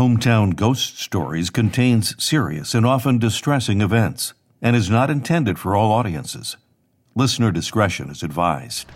Hometown Ghost Stories contains serious and often distressing events and is not intended for all audiences. Listener discretion is advised.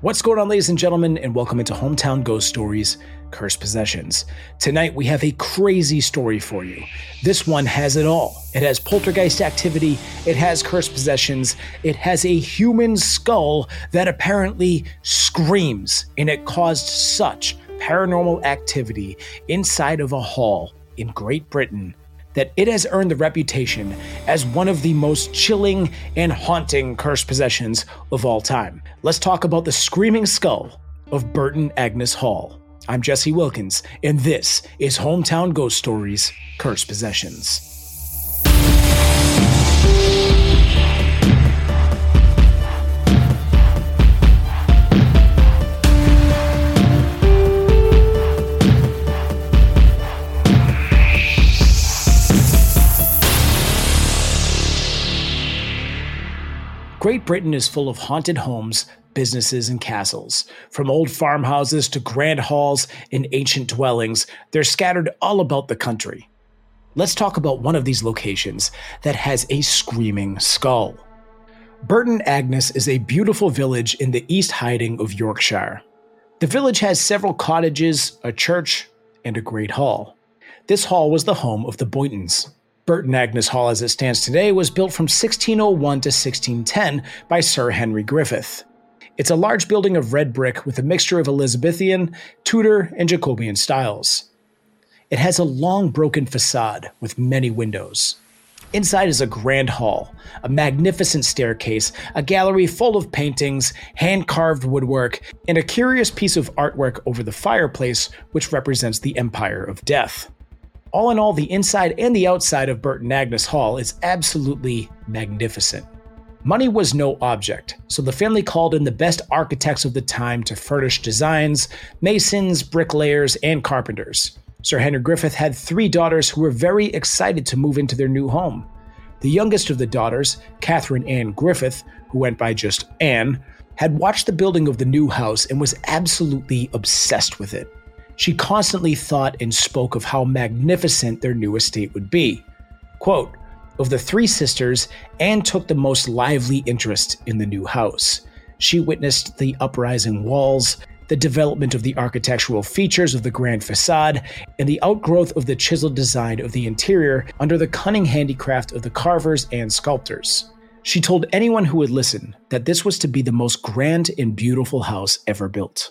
What's going on, ladies and gentlemen, and welcome into Hometown Ghost Stories Cursed Possessions. Tonight, we have a crazy story for you. This one has it all. It has poltergeist activity, it has cursed possessions, it has a human skull that apparently screams, and it caused such paranormal activity inside of a hall in Great Britain that it has earned the reputation as one of the most chilling and haunting cursed possessions of all time. Let's talk about the screaming skull of Burton Agnes Hall. I'm Jesse Wilkins, and this is Hometown Ghost Stories Cursed Possessions. Great Britain is full of haunted homes, businesses, and castles. From old farmhouses to grand halls and ancient dwellings, they're scattered all about the country. Let's talk about one of these locations that has a screaming skull. Burton Agnes is a beautiful village in the East Riding of Yorkshire. The village has several cottages, a church, and a great hall. This hall was the home of the Boyntons. Burton Agnes Hall, as it stands today, was built from 1601 to 1610 by Sir Henry Griffith. It's a large building of red brick with a mixture of Elizabethan, Tudor, and Jacobean styles. It has a long broken facade with many windows. Inside is a grand hall, a magnificent staircase, a gallery full of paintings, hand carved woodwork, and a curious piece of artwork over the fireplace, which represents the Empire of Death. All in all, the inside and the outside of Burton Agnes Hall is absolutely magnificent. Money was no object, so the family called in the best architects of the time to furnish designs, masons, bricklayers, and carpenters. Sir Henry Griffith had three daughters who were very excited to move into their new home. The youngest of the daughters, Catherine Anne Griffith, who went by just Anne, had watched the building of the new house and was absolutely obsessed with it. She constantly thought and spoke of how magnificent their new estate would be. Quote, of the three sisters, Anne took the most lively interest in the new house. She witnessed the uprising walls, the development of the architectural features of the grand facade, and the outgrowth of the chiseled design of the interior under the cunning handicraft of the carvers and sculptors. She told anyone who would listen that this was to be the most grand and beautiful house ever built.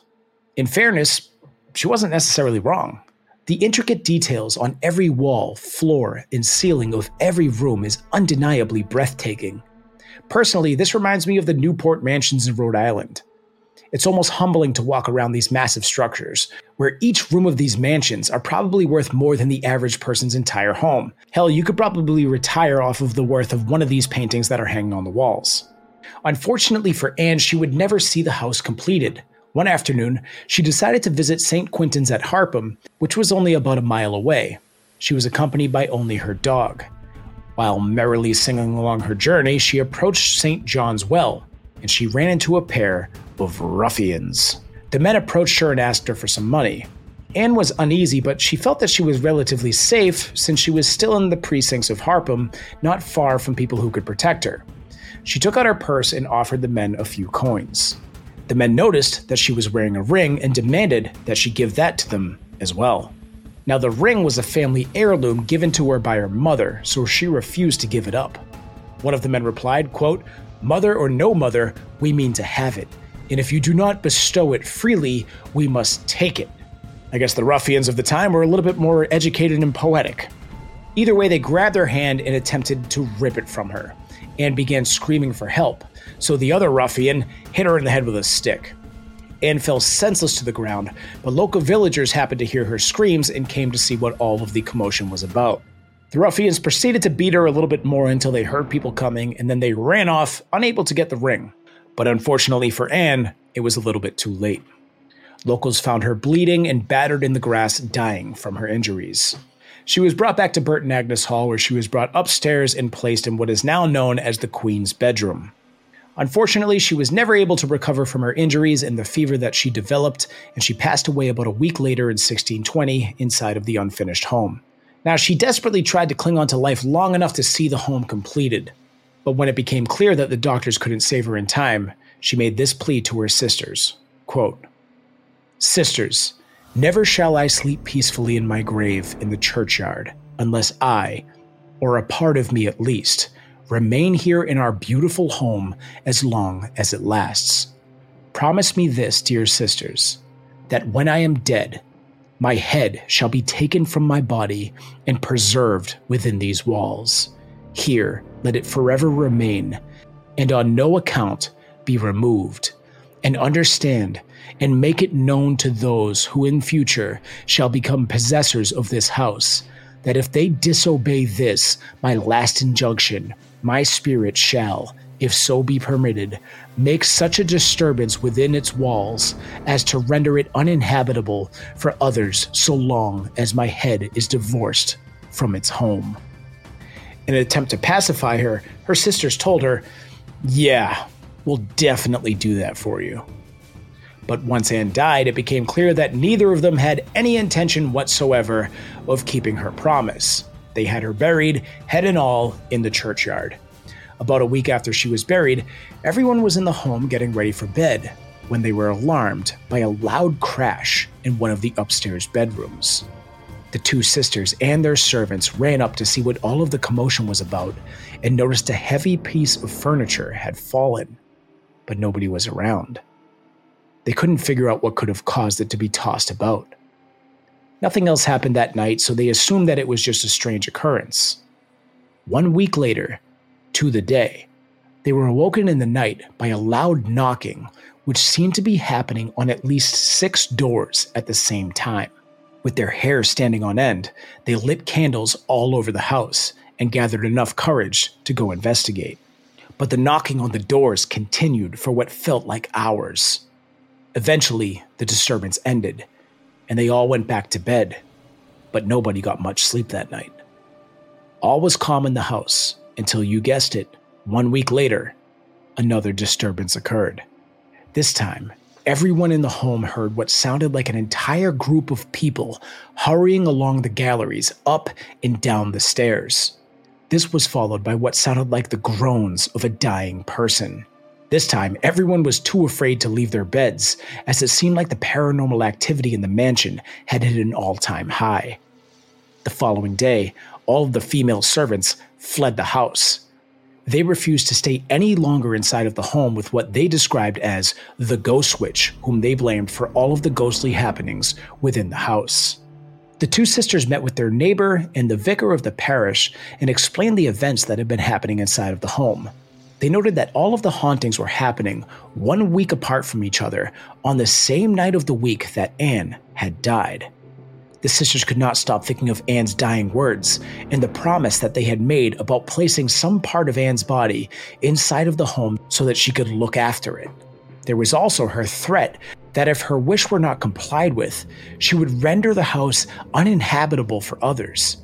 In fairness, she wasn't necessarily wrong. The intricate details on every wall, floor, and ceiling of every room is undeniably breathtaking. Personally, this reminds me of the Newport mansions in Rhode Island. It's almost humbling to walk around these massive structures, where each room of these mansions are probably worth more than the average person's entire home. Hell, you could probably retire off of the worth of one of these paintings that are hanging on the walls. Unfortunately for Anne, she would never see the house completed. One afternoon, she decided to visit St. Quintin's at Harpham, which was only about a mile away. She was accompanied by only her dog. While merrily singing along her journey, she approached St. John's Well, and she ran into a pair of ruffians. The men approached her and asked her for some money. Anne was uneasy, but she felt that she was relatively safe since she was still in the precincts of Harpham, not far from people who could protect her. She took out her purse and offered the men a few coins. The men noticed that she was wearing a ring and demanded that she give that to them as well. Now, the ring was a family heirloom given to her by her mother, so she refused to give it up. One of the men replied, quote, Mother or no mother, we mean to have it. And if you do not bestow it freely, we must take it. I guess the ruffians of the time were a little bit more educated and poetic. Either way, they grabbed her hand and attempted to rip it from her, and began screaming for help so the other ruffian hit her in the head with a stick. Anne fell senseless to the ground, but local villagers happened to hear her screams and came to see what all of the commotion was about. The ruffians proceeded to beat her a little bit more until they heard people coming, and then they ran off, unable to get the ring. But unfortunately for Anne, it was a little bit too late. Locals found her bleeding and battered in the grass, dying from her injuries. She was brought back to Burton Agnes Hall, where she was brought upstairs and placed in what is now known as the Queen's bedroom. Unfortunately, she was never able to recover from her injuries and the fever that she developed, and she passed away about a week later in 1620 inside of the unfinished home. Now, she desperately tried to cling on to life long enough to see the home completed. But when it became clear that the doctors couldn't save her in time, she made this plea to her sisters quote, Sisters, never shall I sleep peacefully in my grave in the churchyard unless I, or a part of me at least, remain here in our beautiful home as long as it lasts. Promise me this, dear sisters, that when I am dead, my head shall be taken from my body and preserved within these walls. Here let it forever remain, and on no account be removed. And understand and make it known to those who in future shall become possessors of this house that if they disobey this, my last injunction, my spirit shall, if so be permitted, make such a disturbance within its walls as to render it uninhabitable for others so long as my head is divorced from its home. In an attempt to pacify her, her sisters told her, Yeah, we'll definitely do that for you. But once Anne died, it became clear that neither of them had any intention whatsoever of keeping her promise. They had her buried, head and all, in the churchyard. About a week after she was buried, everyone was in the home getting ready for bed when they were alarmed by a loud crash in one of the upstairs bedrooms. The two sisters and their servants ran up to see what all of the commotion was about and noticed a heavy piece of furniture had fallen, but nobody was around. They couldn't figure out what could have caused it to be tossed about. Nothing else happened that night, so they assumed that it was just a strange occurrence. One week later, to the day, they were awoken in the night by a loud knocking, which seemed to be happening on at least six doors at the same time. With their hair standing on end, they lit candles all over the house and gathered enough courage to go investigate. But the knocking on the doors continued for what felt like hours. Eventually, the disturbance ended, and they all went back to bed, but nobody got much sleep that night. All was calm in the house until you guessed it, one week later, another disturbance occurred. This time, everyone in the home heard what sounded like an entire group of people hurrying along the galleries, up and down the stairs. This was followed by what sounded like the groans of a dying person. This time, everyone was too afraid to leave their beds, as it seemed like the paranormal activity in the mansion had hit an all time high. The following day, all of the female servants fled the house. They refused to stay any longer inside of the home with what they described as the ghost witch, whom they blamed for all of the ghostly happenings within the house. The two sisters met with their neighbor and the vicar of the parish and explained the events that had been happening inside of the home they noted that all of the hauntings were happening one week apart from each other on the same night of the week that Anne had died. The sisters could not stop thinking of Anne's dying words and the promise that they had made about placing some part of Anne's body inside of the home so that she could look after it. There was also her threat that if her wish were not complied with, she would render the house uninhabitable for others.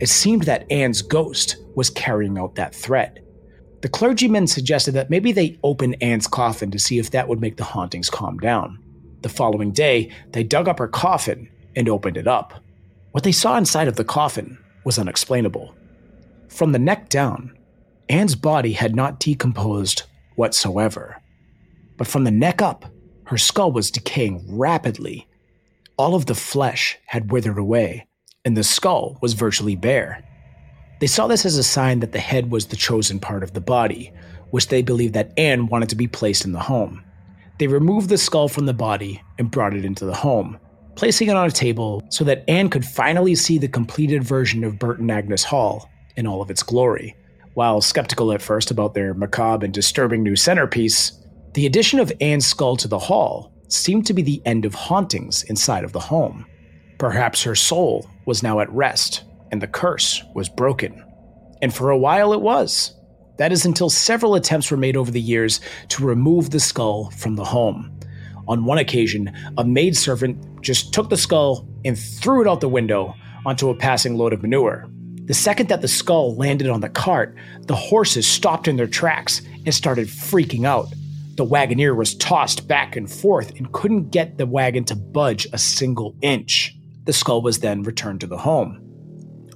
It seemed that Anne's ghost was carrying out that threat. The clergyman suggested that maybe they open Anne's coffin to see if that would make the hauntings calm down. The following day, they dug up her coffin and opened it up. What they saw inside of the coffin was unexplainable. From the neck down, Anne's body had not decomposed whatsoever. But from the neck up, her skull was decaying rapidly. All of the flesh had withered away, and the skull was virtually bare. They saw this as a sign that the head was the chosen part of the body, which they believed that Anne wanted to be placed in the home. They removed the skull from the body and brought it into the home, placing it on a table so that Anne could finally see the completed version of Burton Agnes Hall in all of its glory. While skeptical at first about their macabre and disturbing new centerpiece, the addition of Anne's skull to the hall seemed to be the end of hauntings inside of the home. Perhaps her soul was now at rest and the curse was broken. And for a while it was. That is until several attempts were made over the years to remove the skull from the home. On one occasion, a maidservant just took the skull and threw it out the window onto a passing load of manure. The second that the skull landed on the cart, the horses stopped in their tracks and started freaking out. The Wagoneer was tossed back and forth and couldn't get the wagon to budge a single inch. The skull was then returned to the home.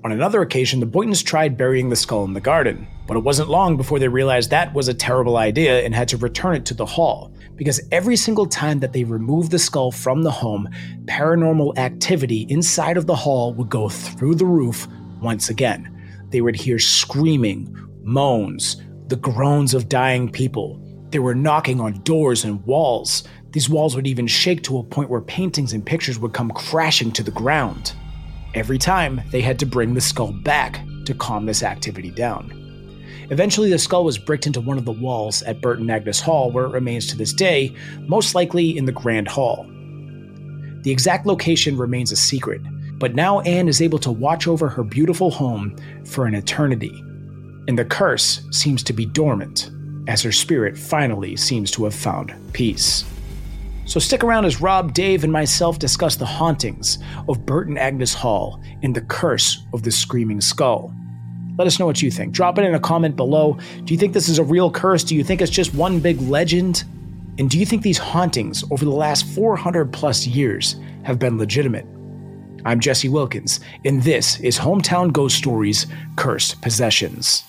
On another occasion, the Boyntons tried burying the skull in the garden, but it wasn't long before they realized that was a terrible idea and had to return it to the hall. Because every single time that they removed the skull from the home, paranormal activity inside of the hall would go through the roof once again. They would hear screaming, moans, the groans of dying people, they were knocking on doors and walls. These walls would even shake to a point where paintings and pictures would come crashing to the ground. Every time, they had to bring the skull back to calm this activity down. Eventually, the skull was bricked into one of the walls at Burton Agnes Hall, where it remains to this day, most likely in the Grand Hall. The exact location remains a secret, but now Anne is able to watch over her beautiful home for an eternity, and the curse seems to be dormant as her spirit finally seems to have found peace. So stick around as Rob, Dave, and myself discuss the hauntings of Burton Agnes Hall and the curse of the Screaming Skull. Let us know what you think. Drop it in a comment below. Do you think this is a real curse? Do you think it's just one big legend? And do you think these hauntings over the last 400 plus years have been legitimate? I'm Jesse Wilkins, and this is Hometown Ghost Stories Cursed Possessions.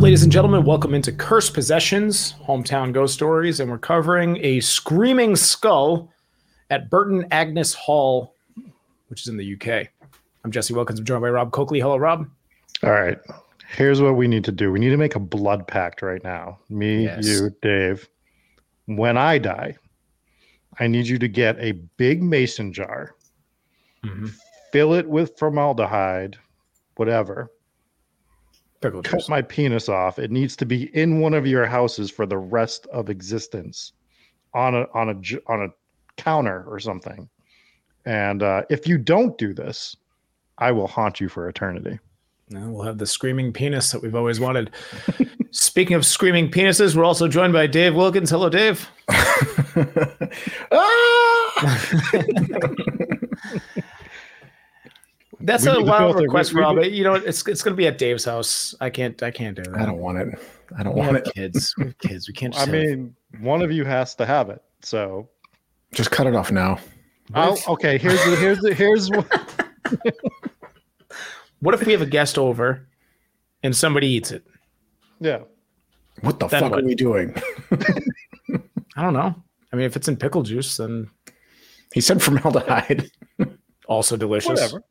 Ladies and gentlemen. Welcome into Curse Possessions, Hometown Ghost Stories, and we're covering a screaming skull at Burton Agnes Hall, which is in the UK. I'm Jesse Wilkins. I'm joined by Rob Coakley. Hello, Rob. All right. Here's what we need to do. We need to make a blood pact right now. Me, yes. you, Dave. When I die, I need you to get a big mason jar, mm-hmm. fill it with formaldehyde, whatever Pickle cut juice. my penis off. It needs to be in one of your houses for the rest of existence, on a on a on a counter or something. And uh, if you don't do this, I will haunt you for eternity. Now we'll have the screaming penis that we've always wanted. Speaking of screaming penises, we're also joined by Dave Wilkins. Hello, Dave. ah! That's we a wild request, we, Rob. We, you know, it's it's going to be at Dave's house. I can't I can't do that. I don't want it. I don't we want it. Kids, we kids. We can't. I mean, one of you has to have it. So just cut it off now. Oh, okay. Here's the here's the here's what. what if we have a guest over, and somebody eats it? Yeah. What the then fuck what? are we doing? I don't know. I mean, if it's in pickle juice, then he said formaldehyde. also delicious. Whatever.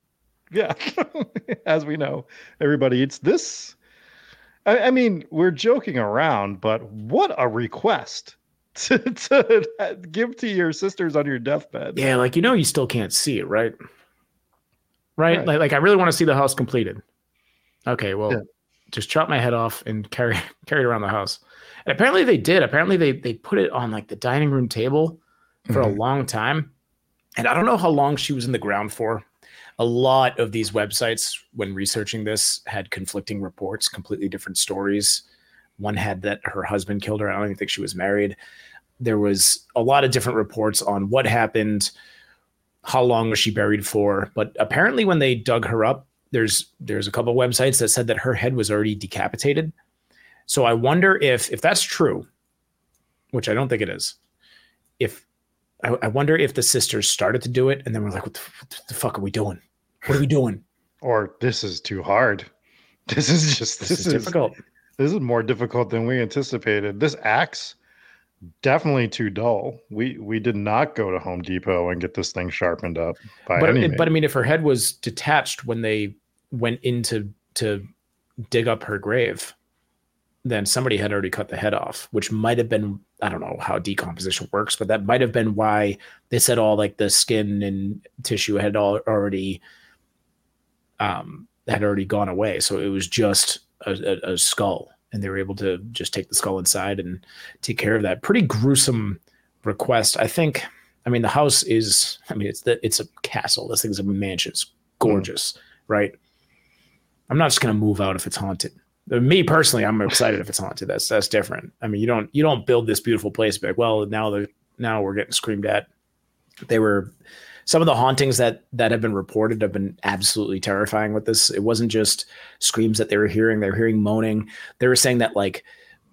Yeah, as we know, everybody eats this. I, I, mean, we're joking around, but what a request to, to give to your sisters on your deathbed. Yeah, like you know, you still can't see it, right? Right? right. Like, like I really want to see the house completed. Okay, well, yeah. just chop my head off and carry carry it around the house. And apparently they did. Apparently they they put it on like the dining room table for mm-hmm. a long time. And I don't know how long she was in the ground for a lot of these websites, when researching this, had conflicting reports, completely different stories. One had that her husband killed her. I don't even think she was married. There was a lot of different reports on what happened, how long was she buried for. But apparently, when they dug her up, there's there's a couple websites that said that her head was already decapitated. So I wonder if if that's true, which I don't think it is. If I, I, wonder if the sisters started to do it and then we're like, what the, what the, fuck are we doing? What are we doing? Or this is too hard. This is just this, this is, is difficult. This is more difficult than we anticipated. This axe definitely too dull. We we did not go to Home Depot and get this thing sharpened up by but, any it, But I mean, if her head was detached when they went into to dig up her grave, then somebody had already cut the head off, which might have been I don't know how decomposition works, but that might have been why they said all like the skin and tissue had all already um had already gone away. So it was just a, a, a, skull, and they were able to just take the skull inside and take care of that. Pretty gruesome request. I think. I mean, the house is. I mean, it's the it's a castle. This thing's a mansion. It's gorgeous, mm. right? I'm not just gonna move out if it's haunted. Me personally, I'm excited if it's haunted. That's that's different. I mean, you don't you don't build this beautiful place back. Well, now the now we're getting screamed at. They were some of the hauntings that that have been reported have been absolutely terrifying with this. It wasn't just screams that they were hearing; they were hearing moaning. They were saying that like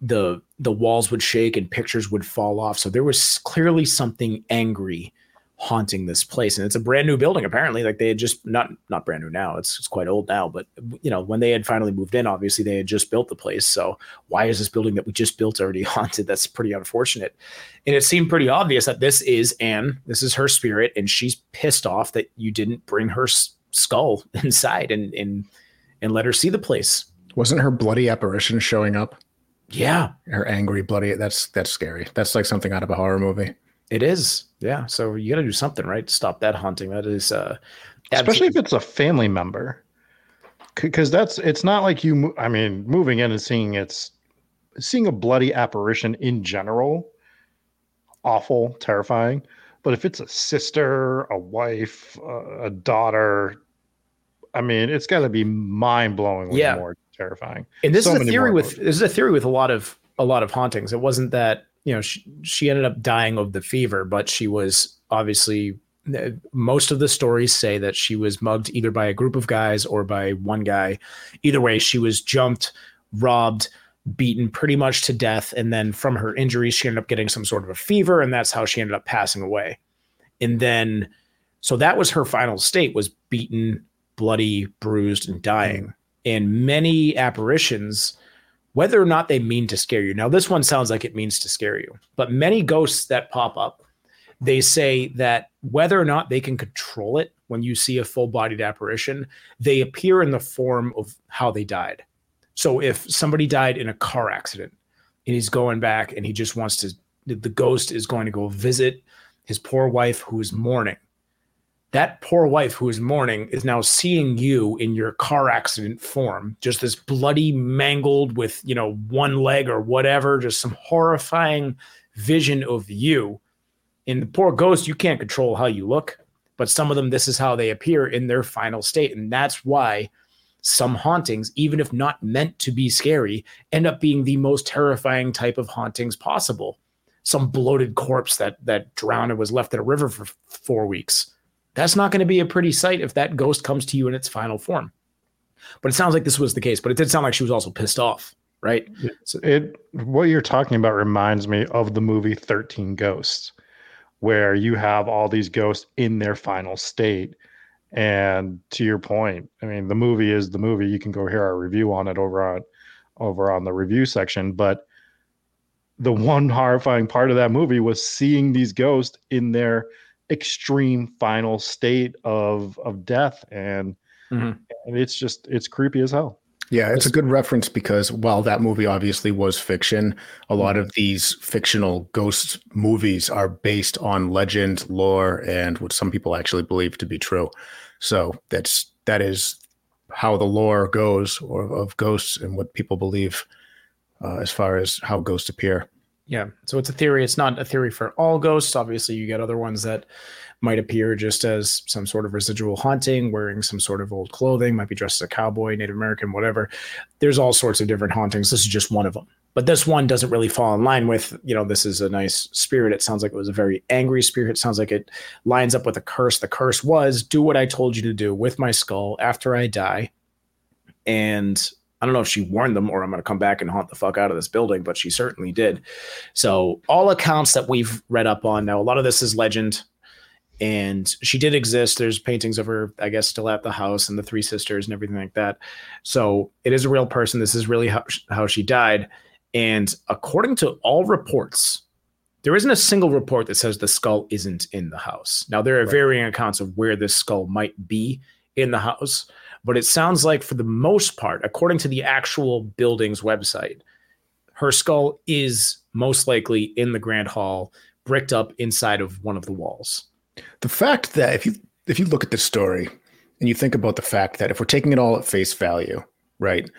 the the walls would shake and pictures would fall off. So there was clearly something angry haunting this place. And it's a brand new building apparently. Like they had just not not brand new now. It's, it's quite old now but you know when they had finally moved in obviously they had just built the place. So why is this building that we just built already haunted? That's pretty unfortunate. And it seemed pretty obvious that this is anne. This is her spirit and she's pissed off that you didn't bring her s- skull inside and and and let her see the place. Wasn't her bloody apparition showing up? Yeah. Her angry bloody that's that's scary. That's like something out of a horror movie it is, yeah. So you got to do something, right? Stop that haunting. That is, uh, especially if it's a family member, because that's it's not like you. I mean, moving in and seeing it's seeing a bloody apparition in general, awful, terrifying. But if it's a sister, a wife, uh, a daughter, I mean, it's got to be mind blowingly yeah. more terrifying. And this so is a theory with this is a theory with a lot of a lot of hauntings. It wasn't that you know, she, she ended up dying of the fever, but she was obviously uh, most of the stories say that she was mugged either by a group of guys or by one guy. Either way, she was jumped, robbed, beaten pretty much to death. And then from her injuries, she ended up getting some sort of a fever, and that's how she ended up passing away. And then, so that was her final state was beaten, bloody, bruised, and dying. Mm-hmm. And many apparitions whether or not they mean to scare you. Now, this one sounds like it means to scare you, but many ghosts that pop up, they say that whether or not they can control it when you see a full bodied apparition, they appear in the form of how they died. So if somebody died in a car accident and he's going back and he just wants to, the ghost is going to go visit his poor wife who is mourning that poor wife who is mourning is now seeing you in your car accident form, just this bloody, mangled with, you know, one leg or whatever, just some horrifying vision of you. In the poor ghost, you can't control how you look, but some of them, this is how they appear in their final state. And that's why some hauntings, even if not meant to be scary, end up being the most terrifying type of hauntings possible. Some bloated corpse that that drowned and was left in a river for four weeks that's not going to be a pretty sight if that ghost comes to you in its final form. But it sounds like this was the case. But it did sound like she was also pissed off, right? So, it what you're talking about reminds me of the movie Thirteen Ghosts, where you have all these ghosts in their final state. And to your point, I mean, the movie is the movie. You can go hear our review on it over on over on the review section. But the one horrifying part of that movie was seeing these ghosts in their extreme final state of of death and, mm-hmm. and it's just it's creepy as hell. Yeah it's a good reference because while that movie obviously was fiction a lot of these fictional ghost movies are based on legend lore and what some people actually believe to be true. So that's that is how the lore goes or of ghosts and what people believe uh, as far as how ghosts appear yeah. So it's a theory. It's not a theory for all ghosts. Obviously, you get other ones that might appear just as some sort of residual haunting, wearing some sort of old clothing, might be dressed as a cowboy, Native American, whatever. There's all sorts of different hauntings. This is just one of them. But this one doesn't really fall in line with, you know, this is a nice spirit. It sounds like it was a very angry spirit. It sounds like it lines up with a curse. The curse was do what I told you to do with my skull after I die. And I don't know if she warned them or I'm going to come back and haunt the fuck out of this building, but she certainly did. So, all accounts that we've read up on now, a lot of this is legend. And she did exist. There's paintings of her, I guess, still at the house and the three sisters and everything like that. So, it is a real person. This is really how, how she died. And according to all reports, there isn't a single report that says the skull isn't in the house. Now, there are right. varying accounts of where this skull might be in the house but it sounds like, for the most part, according to the actual building's website, her skull is most likely in the Grand Hall, bricked up inside of one of the walls. The fact that if you if you look at this story, and you think about the fact that if we're taking it all at face value, right?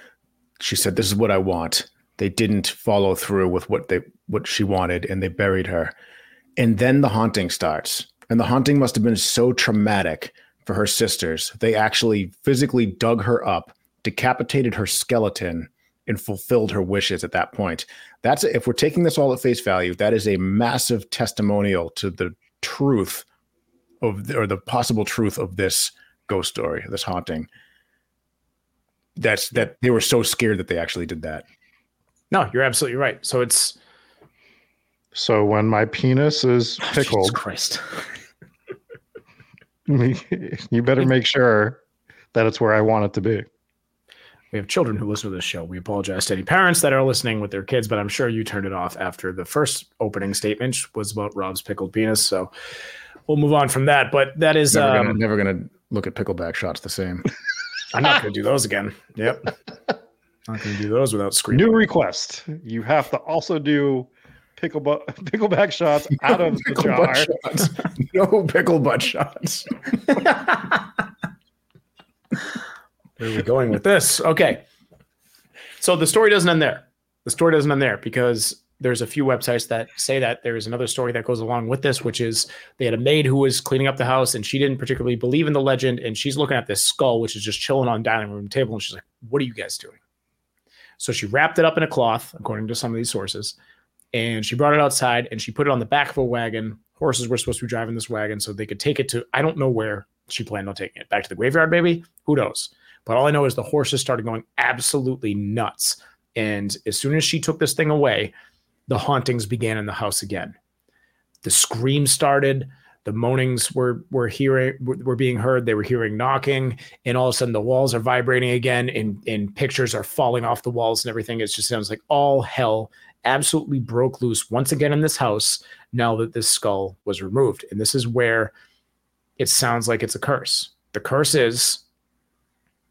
She said, "This is what I want." They didn't follow through with what they what she wanted, and they buried her. And then the haunting starts, and the haunting must have been so traumatic for her sisters. They actually physically dug her up, decapitated her skeleton, and fulfilled her wishes at that point. That's if we're taking this all at face value, that is a massive testimonial to the truth of or the possible truth of this ghost story, this haunting. That's that they were so scared that they actually did that. No, you're absolutely right. So it's so when my penis is pickled, Jesus Christ. you better make sure that it's where I want it to be. We have children who listen to this show. We apologize to any parents that are listening with their kids, but I'm sure you turned it off after the first opening statement was about Rob's pickled penis. So we'll move on from that. But that is never, um, gonna, never gonna look at pickleback shots the same. I'm not gonna do those again. Yep. I'm not gonna do those without screaming. New request. You have to also do pickleback pickleback shots out of the jar. Shots. no pickle butt shots. Where are we going with this? Okay. So the story doesn't end there. The story doesn't end there because there's a few websites that say that there is another story that goes along with this, which is they had a maid who was cleaning up the house and she didn't particularly believe in the legend. And she's looking at this skull, which is just chilling on the dining room table. And she's like, What are you guys doing? So she wrapped it up in a cloth, according to some of these sources, and she brought it outside and she put it on the back of a wagon. Horses were supposed to be driving this wagon so they could take it to, I don't know where she planned on taking it. Back to the graveyard, maybe? Who knows? But all I know is the horses started going absolutely nuts. And as soon as she took this thing away, the hauntings began in the house again. The screams started, the moanings were were hearing were being heard. They were hearing knocking, and all of a sudden the walls are vibrating again, and and pictures are falling off the walls and everything. It just sounds like all hell absolutely broke loose once again in this house. Now that this skull was removed, and this is where it sounds like it's a curse. The curse is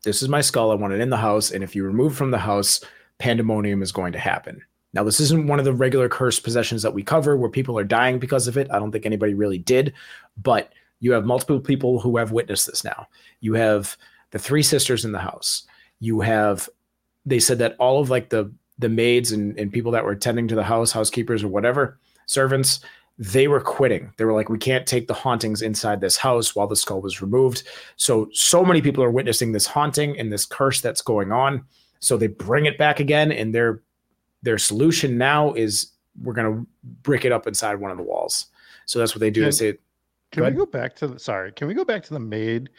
this is my skull. I want it in the house. And if you remove from the house, pandemonium is going to happen. Now, this isn't one of the regular curse possessions that we cover where people are dying because of it. I don't think anybody really did, but you have multiple people who have witnessed this now. You have the three sisters in the house. You have, they said that all of like the the maids and, and people that were attending to the house, housekeepers or whatever, servants, they were quitting. They were like, we can't take the hauntings inside this house while the skull was removed. So, so many people are witnessing this haunting and this curse that's going on. So they bring it back again, and their their solution now is we're going to brick it up inside one of the walls. So that's what they do. Can, they say, "Can we go back to the sorry? Can we go back to the maid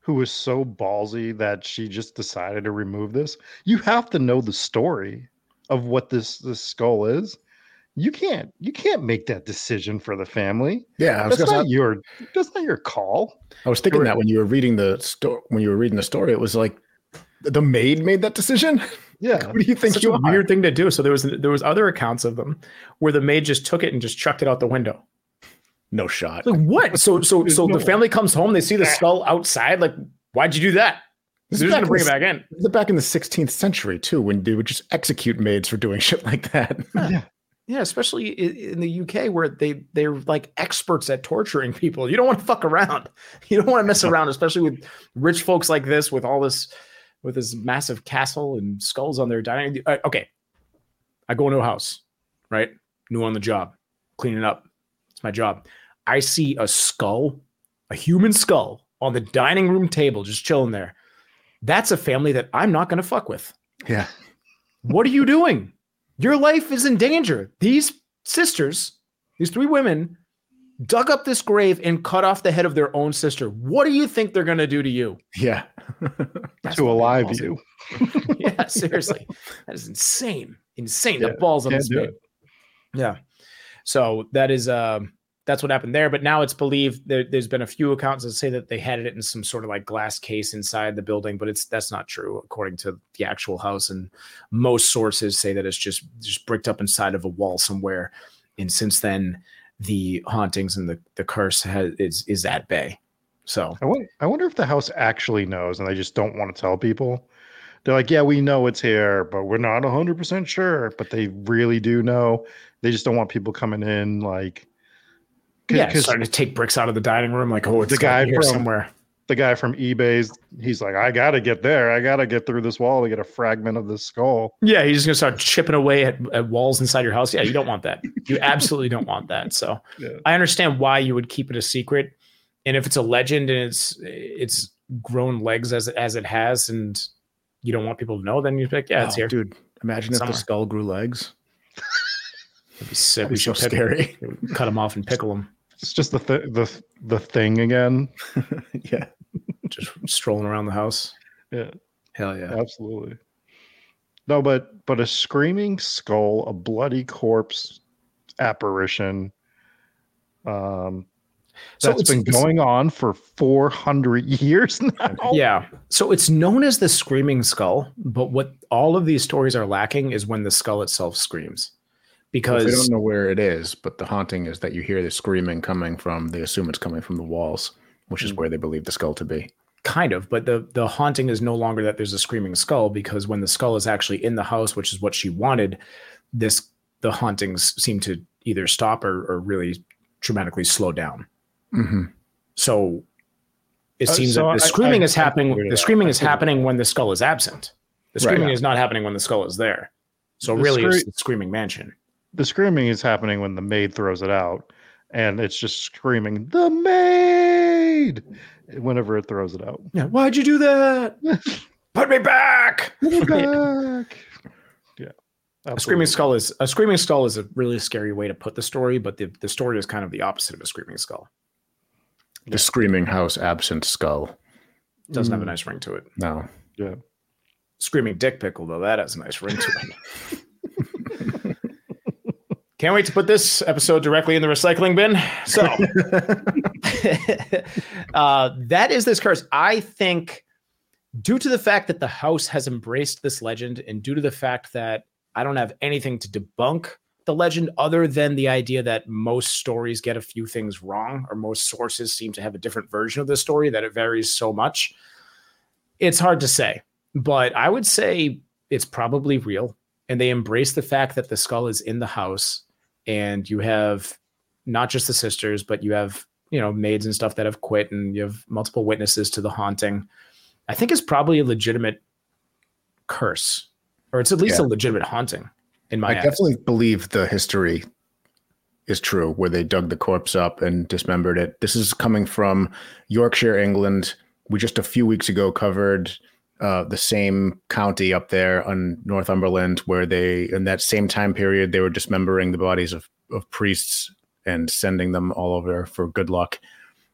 who was so ballsy that she just decided to remove this? You have to know the story of what this this skull is." you can't you can't make that decision for the family. Yeah, that's not your that's not your call. I was thinking that when you were reading the story when you were reading the story, it was like the maid made that decision. Yeah, what do you think? Such you a are? weird thing to do. So there was there was other accounts of them where the maid just took it and just chucked it out the window. No shot. Like what? So so so no- the family comes home, they see the skull outside. Like, why'd you do that? This They're is just gonna bring in it back in. This is back in the 16th century too, when they would just execute maids for doing shit like that. Yeah. Yeah, especially in the UK where they they're like experts at torturing people. You don't want to fuck around. You don't want to mess around, especially with rich folks like this, with all this, with this massive castle and skulls on their dining. Uh, okay, I go into a house, right? New on the job, cleaning up. It's my job. I see a skull, a human skull, on the dining room table, just chilling there. That's a family that I'm not going to fuck with. yeah. What are you doing? Your life is in danger. These sisters, these three women, dug up this grave and cut off the head of their own sister. What do you think they're going to do to you? Yeah. To alive you. yeah, seriously. That is insane. Insane. Yeah, the balls on this. Yeah. So that is um that's what happened there. But now it's believed there, there's been a few accounts that say that they had it in some sort of like glass case inside the building, but it's that's not true according to the actual house. And most sources say that it's just just bricked up inside of a wall somewhere. And since then, the hauntings and the the curse has, is is at bay. So I wonder, I wonder if the house actually knows and they just don't want to tell people. They're like, yeah, we know it's here, but we're not 100% sure. But they really do know. They just don't want people coming in like, yeah, starting to take bricks out of the dining room, like oh, it's The the guy guy here from- somewhere. the guy from eBay's he's like, I gotta get there. I gotta get through this wall to get a fragment of this skull. Yeah, he's just gonna start chipping away at, at walls inside your house. Yeah, you don't want that. You absolutely don't want that. So yeah. I understand why you would keep it a secret. And if it's a legend and it's it's grown legs as as it has, and you don't want people to know, then you're like, yeah, it's oh, here, dude. Imagine Somewhere. if the skull grew legs. That'd be sick. That'd be so scary. Cut them off and pickle them. It's just the th- the the thing again. yeah, just strolling around the house. Yeah, hell yeah, absolutely. No, but but a screaming skull, a bloody corpse apparition. Um, so that's been going on for 400 years now. Yeah. So it's known as the screaming skull, but what all of these stories are lacking is when the skull itself screams because they don't know where it is, but the haunting is that you hear the screaming coming from. They assume it's coming from the walls, which is mm. where they believe the skull to be. Kind of, but the the haunting is no longer that there's a screaming skull because when the skull is actually in the house, which is what she wanted, this the hauntings seem to either stop or, or really dramatically slow down. Mm-hmm. So it uh, seems so that the screaming I, is happening. The screaming is happening when the skull is absent. The screaming right. is not happening when the skull is there. So the really, scre- it's the screaming mansion the screaming is happening when the maid throws it out and it's just screaming the maid! whenever it throws it out. Yeah why'd you do that? Put me back! Put me back! Yeah absolutely. a screaming skull is a screaming skull is a really scary way to put the story but the, the story is kind of the opposite of a screaming skull. The screaming house absent skull. Doesn't mm. have a mm. nice ring to it. No. Yeah. Screaming dick pickle though that has a nice ring to it Can't wait to put this episode directly in the recycling bin. So uh, that is this curse. I think, due to the fact that the house has embraced this legend, and due to the fact that I don't have anything to debunk the legend other than the idea that most stories get a few things wrong, or most sources seem to have a different version of the story, that it varies so much. It's hard to say, but I would say it's probably real. And they embrace the fact that the skull is in the house and you have not just the sisters, but you have you know maids and stuff that have quit, and you have multiple witnesses to the haunting. I think it's probably a legitimate curse, or it's at least yeah. a legitimate haunting. In my, I eyes. definitely believe the history is true, where they dug the corpse up and dismembered it. This is coming from Yorkshire, England. We just a few weeks ago covered uh, the same county up there on Northumberland, where they, in that same time period, they were dismembering the bodies of, of priests and sending them all over for good luck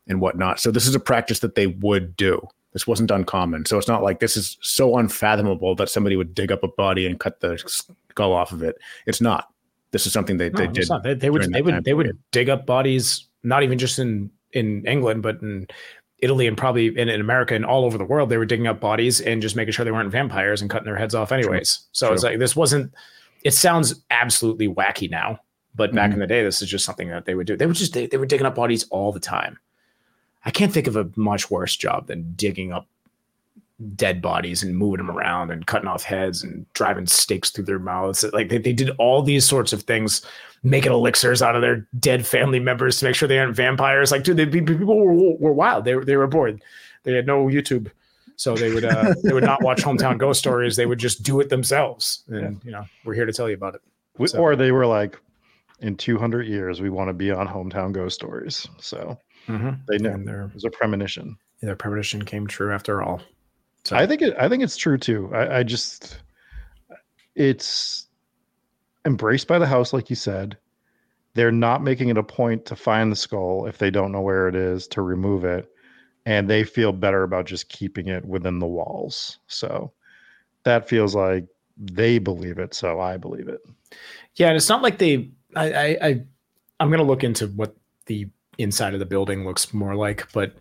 and whatnot. So this is a practice that they would do. This wasn't uncommon. So it's not like this is so unfathomable that somebody would dig up a body and cut the skull off of it. It's not. This is something they, no, they did. They, they would they would they would dig up bodies not even just in in England, but in Italy and probably in, in, America and all over the world, they were digging up bodies and just making sure they weren't vampires and cutting their heads off anyways. True. So True. it's like this wasn't. It sounds absolutely wacky now, but back mm-hmm. in the day, this is just something that they would do. They would just they, they were digging up bodies all the time. I can't think of a much worse job than digging up dead bodies and moving them around and cutting off heads and driving stakes through their mouths. Like they, they did all these sorts of things, making elixirs out of their dead family members to make sure they aren't vampires. Like, dude, they, people were, were wild. They, they were bored. They had no YouTube. So they would uh, they would not watch hometown ghost stories. They would just do it themselves. And you know, we're here to tell you about it. So. Or they were like, in 200 years, we want to be on hometown ghost stories. So mm-hmm. they know there was a premonition. Their premonition came true after all. So. I think it. I think it's true too. I, I just, it's embraced by the house, like you said. They're not making it a point to find the skull if they don't know where it is to remove it, and they feel better about just keeping it within the walls. So that feels like they believe it, so I believe it. Yeah, and it's not like they. I, I, I I'm gonna look into what the inside of the building looks more like, but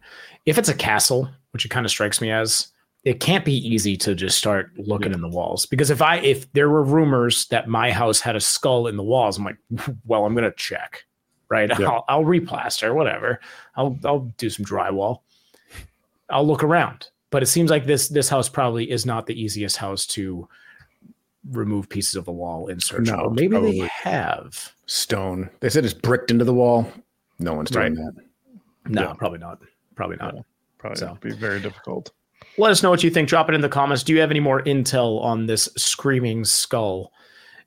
if it's a castle, which it kind of strikes me as, it can't be easy to just start looking yeah. in the walls because if I if there were rumors that my house had a skull in the walls, I'm like, well, I'm gonna check, right? Yeah. I'll, I'll replaster, whatever. I'll I'll do some drywall. I'll look around, but it seems like this this house probably is not the easiest house to remove pieces of the wall in search. No, maybe probably. they have stone. They said it's bricked into the wall. No one's doing right. that. No, yeah. probably not. Probably not. Probably so. be very difficult. Let us know what you think. Drop it in the comments. Do you have any more intel on this screaming skull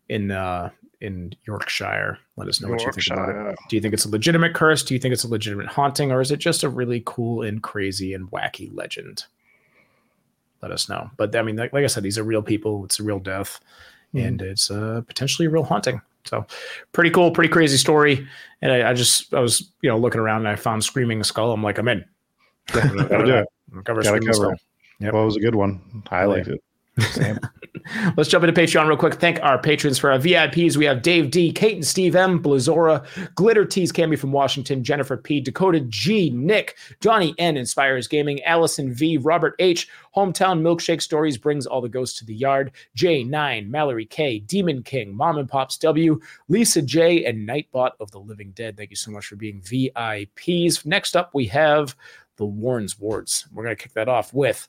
in uh, in Yorkshire? Let us know Yorkshire. what you think about it. Do you think it's a legitimate curse? Do you think it's a legitimate haunting, or is it just a really cool and crazy and wacky legend? Let us know. But I mean, like, like I said, these are real people. It's a real death, mm. and it's uh, potentially a real haunting. So, pretty cool, pretty crazy story. And I, I, just I was you know looking around and I found Screaming Skull. I'm like, I'm in. Gotta do it. Cover Screaming Skull. Yep. Well, it was a good one. I oh, liked it. Let's jump into Patreon real quick. Thank our patrons for our VIPs. We have Dave D, Kate and Steve M, Blazora, Glitter Tees, Cammy from Washington, Jennifer P, Dakota G, Nick, Johnny N, Inspires Gaming, Allison V, Robert H, Hometown Milkshake Stories brings all the ghosts to the yard, J9, Mallory K, Demon King, Mom and Pops W, Lisa J, and Nightbot of the Living Dead. Thank you so much for being VIPs. Next up, we have the Warren's Wards. We're going to kick that off with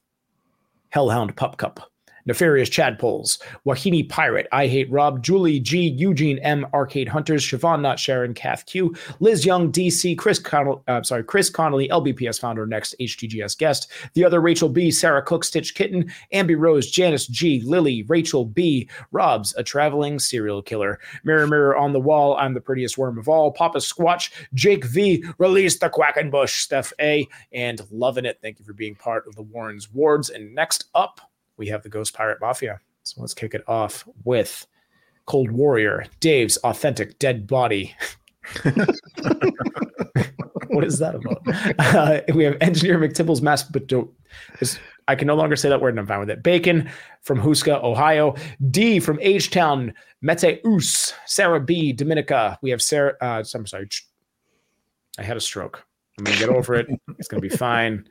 Hellhound Pup Cup. Nefarious Chad Poles, Wahini Pirate, I Hate Rob, Julie G, Eugene M, Arcade Hunters, Siobhan Not Sharon, Kath Q, Liz Young, DC, Chris Connolly, uh, sorry, Chris Connolly, LBPS founder, next HTGS guest, the other Rachel B, Sarah Cook, Stitch Kitten, Ambi Rose, Janice G, Lily, Rachel B, Rob's a traveling serial killer, Mirror Mirror on the wall, I'm the prettiest worm of all, Papa Squatch, Jake V, Release the Quackenbush, Steph A, and loving it. Thank you for being part of the Warren's Wards. And next up, we have the Ghost Pirate Mafia. So let's kick it off with Cold Warrior, Dave's authentic dead body. what is that about? Uh, we have Engineer McTibble's mass, but don't. I can no longer say that word, and I'm fine with it. Bacon from Huska, Ohio. D from H Town, Mete Us. Sarah B, Dominica. We have Sarah. Uh, I'm sorry. I had a stroke. I'm gonna get over it. It's gonna be fine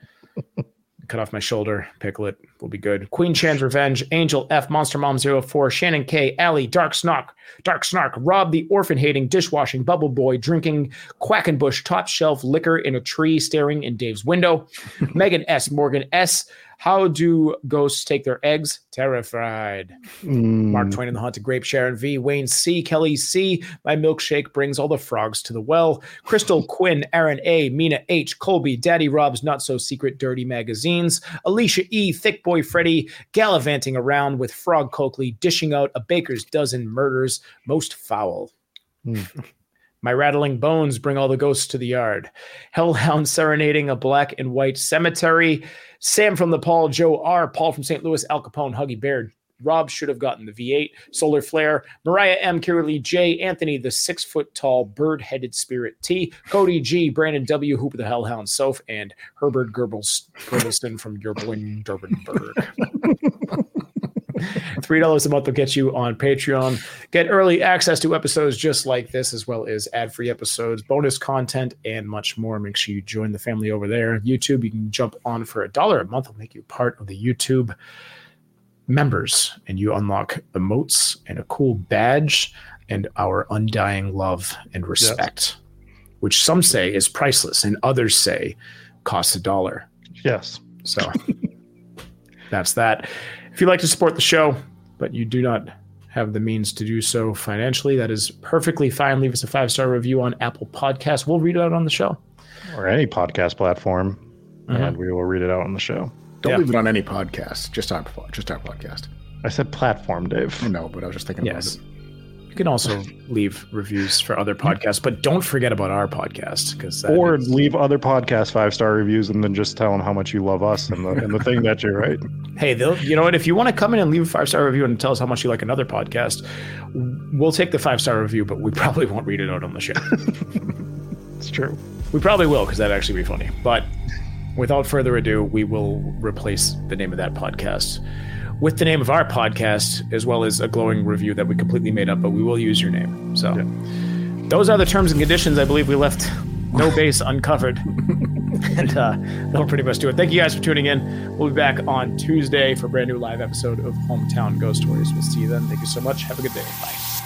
cut off my shoulder. Pickle it will be good. Queen Chan's Revenge, Angel F, Monster Mom 04, Shannon K, Allie, Dark Snark, Dark Snark, Rob the orphan hating, dishwashing, bubble boy, drinking Quackenbush, top shelf liquor in a tree, staring in Dave's window. Megan S, Morgan S, how do ghosts take their eggs? Terrified. Mm. Mark Twain and the Haunted Grape, Sharon V, Wayne C, Kelly C. My milkshake brings all the frogs to the well. Crystal Quinn, Aaron A, Mina H, Colby, Daddy Rob's Not So Secret Dirty Magazines, Alicia E, Thick Boy Freddy, gallivanting around with Frog Coakley, dishing out a baker's dozen murders, most foul. Mm. My rattling bones bring all the ghosts to the yard. Hellhound serenading a black and white cemetery. Sam from the Paul, Joe R, Paul from St. Louis, Al Capone, Huggy Bear. Rob should have gotten the V8. Solar Flare, Mariah M, Kimberly J, Anthony, the six foot tall bird headed spirit T, Cody G, Brandon W, Hoop of the Hellhound Soph, and Herbert Goebbels, from Durban, Durbanburg. $3 a month will get you on Patreon. Get early access to episodes just like this, as well as ad free episodes, bonus content, and much more. Make sure you join the family over there. YouTube, you can jump on for a dollar a month. Will make you part of the YouTube members, and you unlock emotes and a cool badge and our undying love and respect, yes. which some say is priceless, and others say costs a dollar. Yes. So that's that. If you'd like to support the show, but you do not have the means to do so financially, that is perfectly fine. Leave us a five star review on Apple Podcasts. We'll read it out on the show. Or any podcast platform, mm-hmm. and we will read it out on the show. Don't yeah. leave it on any podcast, just our, just our podcast. I said platform, Dave. No, but I was just thinking yes. You can also leave reviews for other podcasts, but don't forget about our podcast because or is... leave other podcast five star reviews and then just tell them how much you love us and the and the thing that you're right. Hey, they'll you know what? If you want to come in and leave a five star review and tell us how much you like another podcast, we'll take the five star review, but we probably won't read it out on the show. it's true. We probably will because that'd actually be funny. But without further ado, we will replace the name of that podcast with the name of our podcast, as well as a glowing review that we completely made up, but we will use your name. So yeah. those are the terms and conditions. I believe we left no base uncovered. and uh, that'll pretty much do it. Thank you guys for tuning in. We'll be back on Tuesday for a brand new live episode of Hometown Ghost Stories. We'll see you then. Thank you so much. Have a good day. Bye.